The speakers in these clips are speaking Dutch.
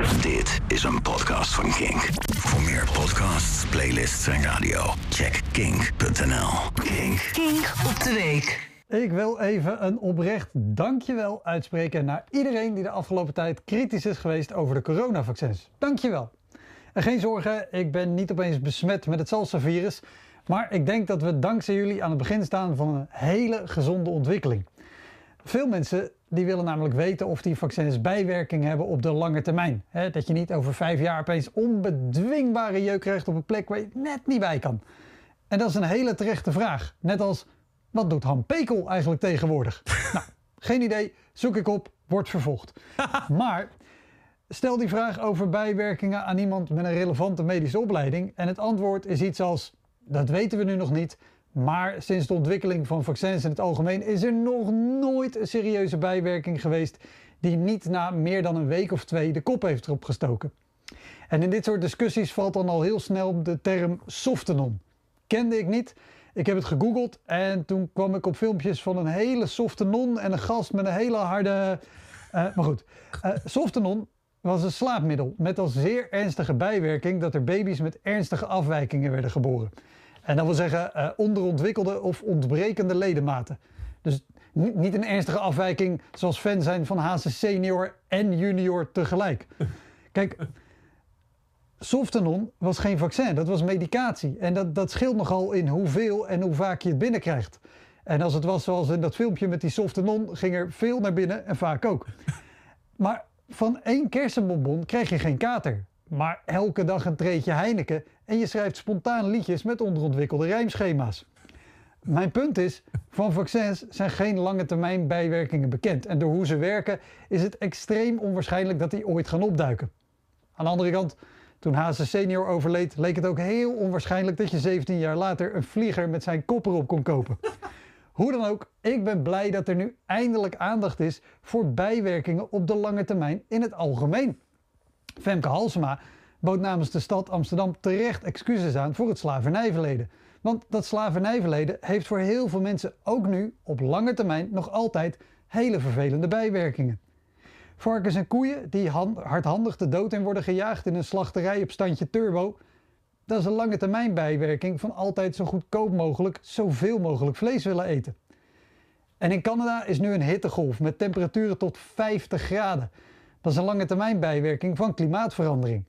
Dit is een podcast van Kink. Voor meer podcasts, playlists en radio, check kink.nl. Kink. Kink op de week. Ik wil even een oprecht dankjewel uitspreken naar iedereen die de afgelopen tijd kritisch is geweest over de coronavaccins. Dankjewel. En geen zorgen, ik ben niet opeens besmet met het salsa-virus, maar ik denk dat we dankzij jullie aan het begin staan van een hele gezonde ontwikkeling. Veel mensen die willen namelijk weten of die vaccins bijwerking hebben op de lange termijn. dat je niet over vijf jaar opeens onbedwingbare jeuk krijgt op een plek waar je net niet bij kan. En dat is een hele terechte vraag. Net als, wat doet Han Pekel eigenlijk tegenwoordig? nou, geen idee, zoek ik op, wordt vervolgd. maar stel die vraag over bijwerkingen aan iemand met een relevante medische opleiding en het antwoord is iets als, dat weten we nu nog niet, maar sinds de ontwikkeling van vaccins in het algemeen is er nog nooit een serieuze bijwerking geweest die niet na meer dan een week of twee de kop heeft opgestoken. En in dit soort discussies valt dan al heel snel de term softenon. Kende ik niet. Ik heb het gegoogeld en toen kwam ik op filmpjes van een hele softenon en een gast met een hele harde. Uh, maar goed, uh, softenon was een slaapmiddel met als zeer ernstige bijwerking dat er baby's met ernstige afwijkingen werden geboren. En dat wil zeggen uh, onderontwikkelde of ontbrekende ledematen. Dus niet een ernstige afwijking zoals fan zijn van HC senior en junior tegelijk. Kijk, Softenon was geen vaccin, dat was medicatie. En dat, dat scheelt nogal in hoeveel en hoe vaak je het binnenkrijgt. En als het was zoals in dat filmpje met die Softenon, ging er veel naar binnen en vaak ook. Maar van één kersenbonbon krijg je geen kater. Maar elke dag een treetje Heineken en je schrijft spontaan liedjes met onderontwikkelde rijmschema's. Mijn punt is, van vaccins zijn geen lange termijn bijwerkingen bekend. En door hoe ze werken is het extreem onwaarschijnlijk dat die ooit gaan opduiken. Aan de andere kant, toen HC senior overleed, leek het ook heel onwaarschijnlijk dat je 17 jaar later een vlieger met zijn kop erop kon kopen. Hoe dan ook, ik ben blij dat er nu eindelijk aandacht is voor bijwerkingen op de lange termijn in het algemeen. Femke Halsema bood namens de stad Amsterdam terecht excuses aan voor het slavernijverleden. Want dat slavernijverleden heeft voor heel veel mensen ook nu op lange termijn nog altijd hele vervelende bijwerkingen. Varkens en koeien die hardhandig de dood in worden gejaagd in een slachterij op standje turbo, dat is een lange termijn bijwerking van altijd zo goedkoop mogelijk zoveel mogelijk vlees willen eten. En in Canada is nu een hittegolf met temperaturen tot 50 graden. Dat is een lange termijn bijwerking van klimaatverandering.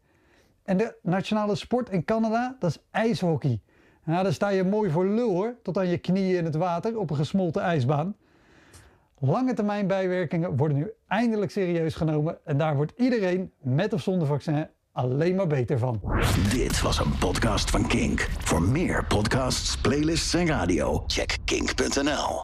En de nationale sport in Canada, dat is ijshockey. Daar sta je mooi voor lul hoor, tot aan je knieën in het water op een gesmolten ijsbaan. Lange termijn bijwerkingen worden nu eindelijk serieus genomen en daar wordt iedereen, met of zonder vaccin, alleen maar beter van. Dit was een podcast van Kink. Voor meer podcasts, playlists en radio, check kink.nl.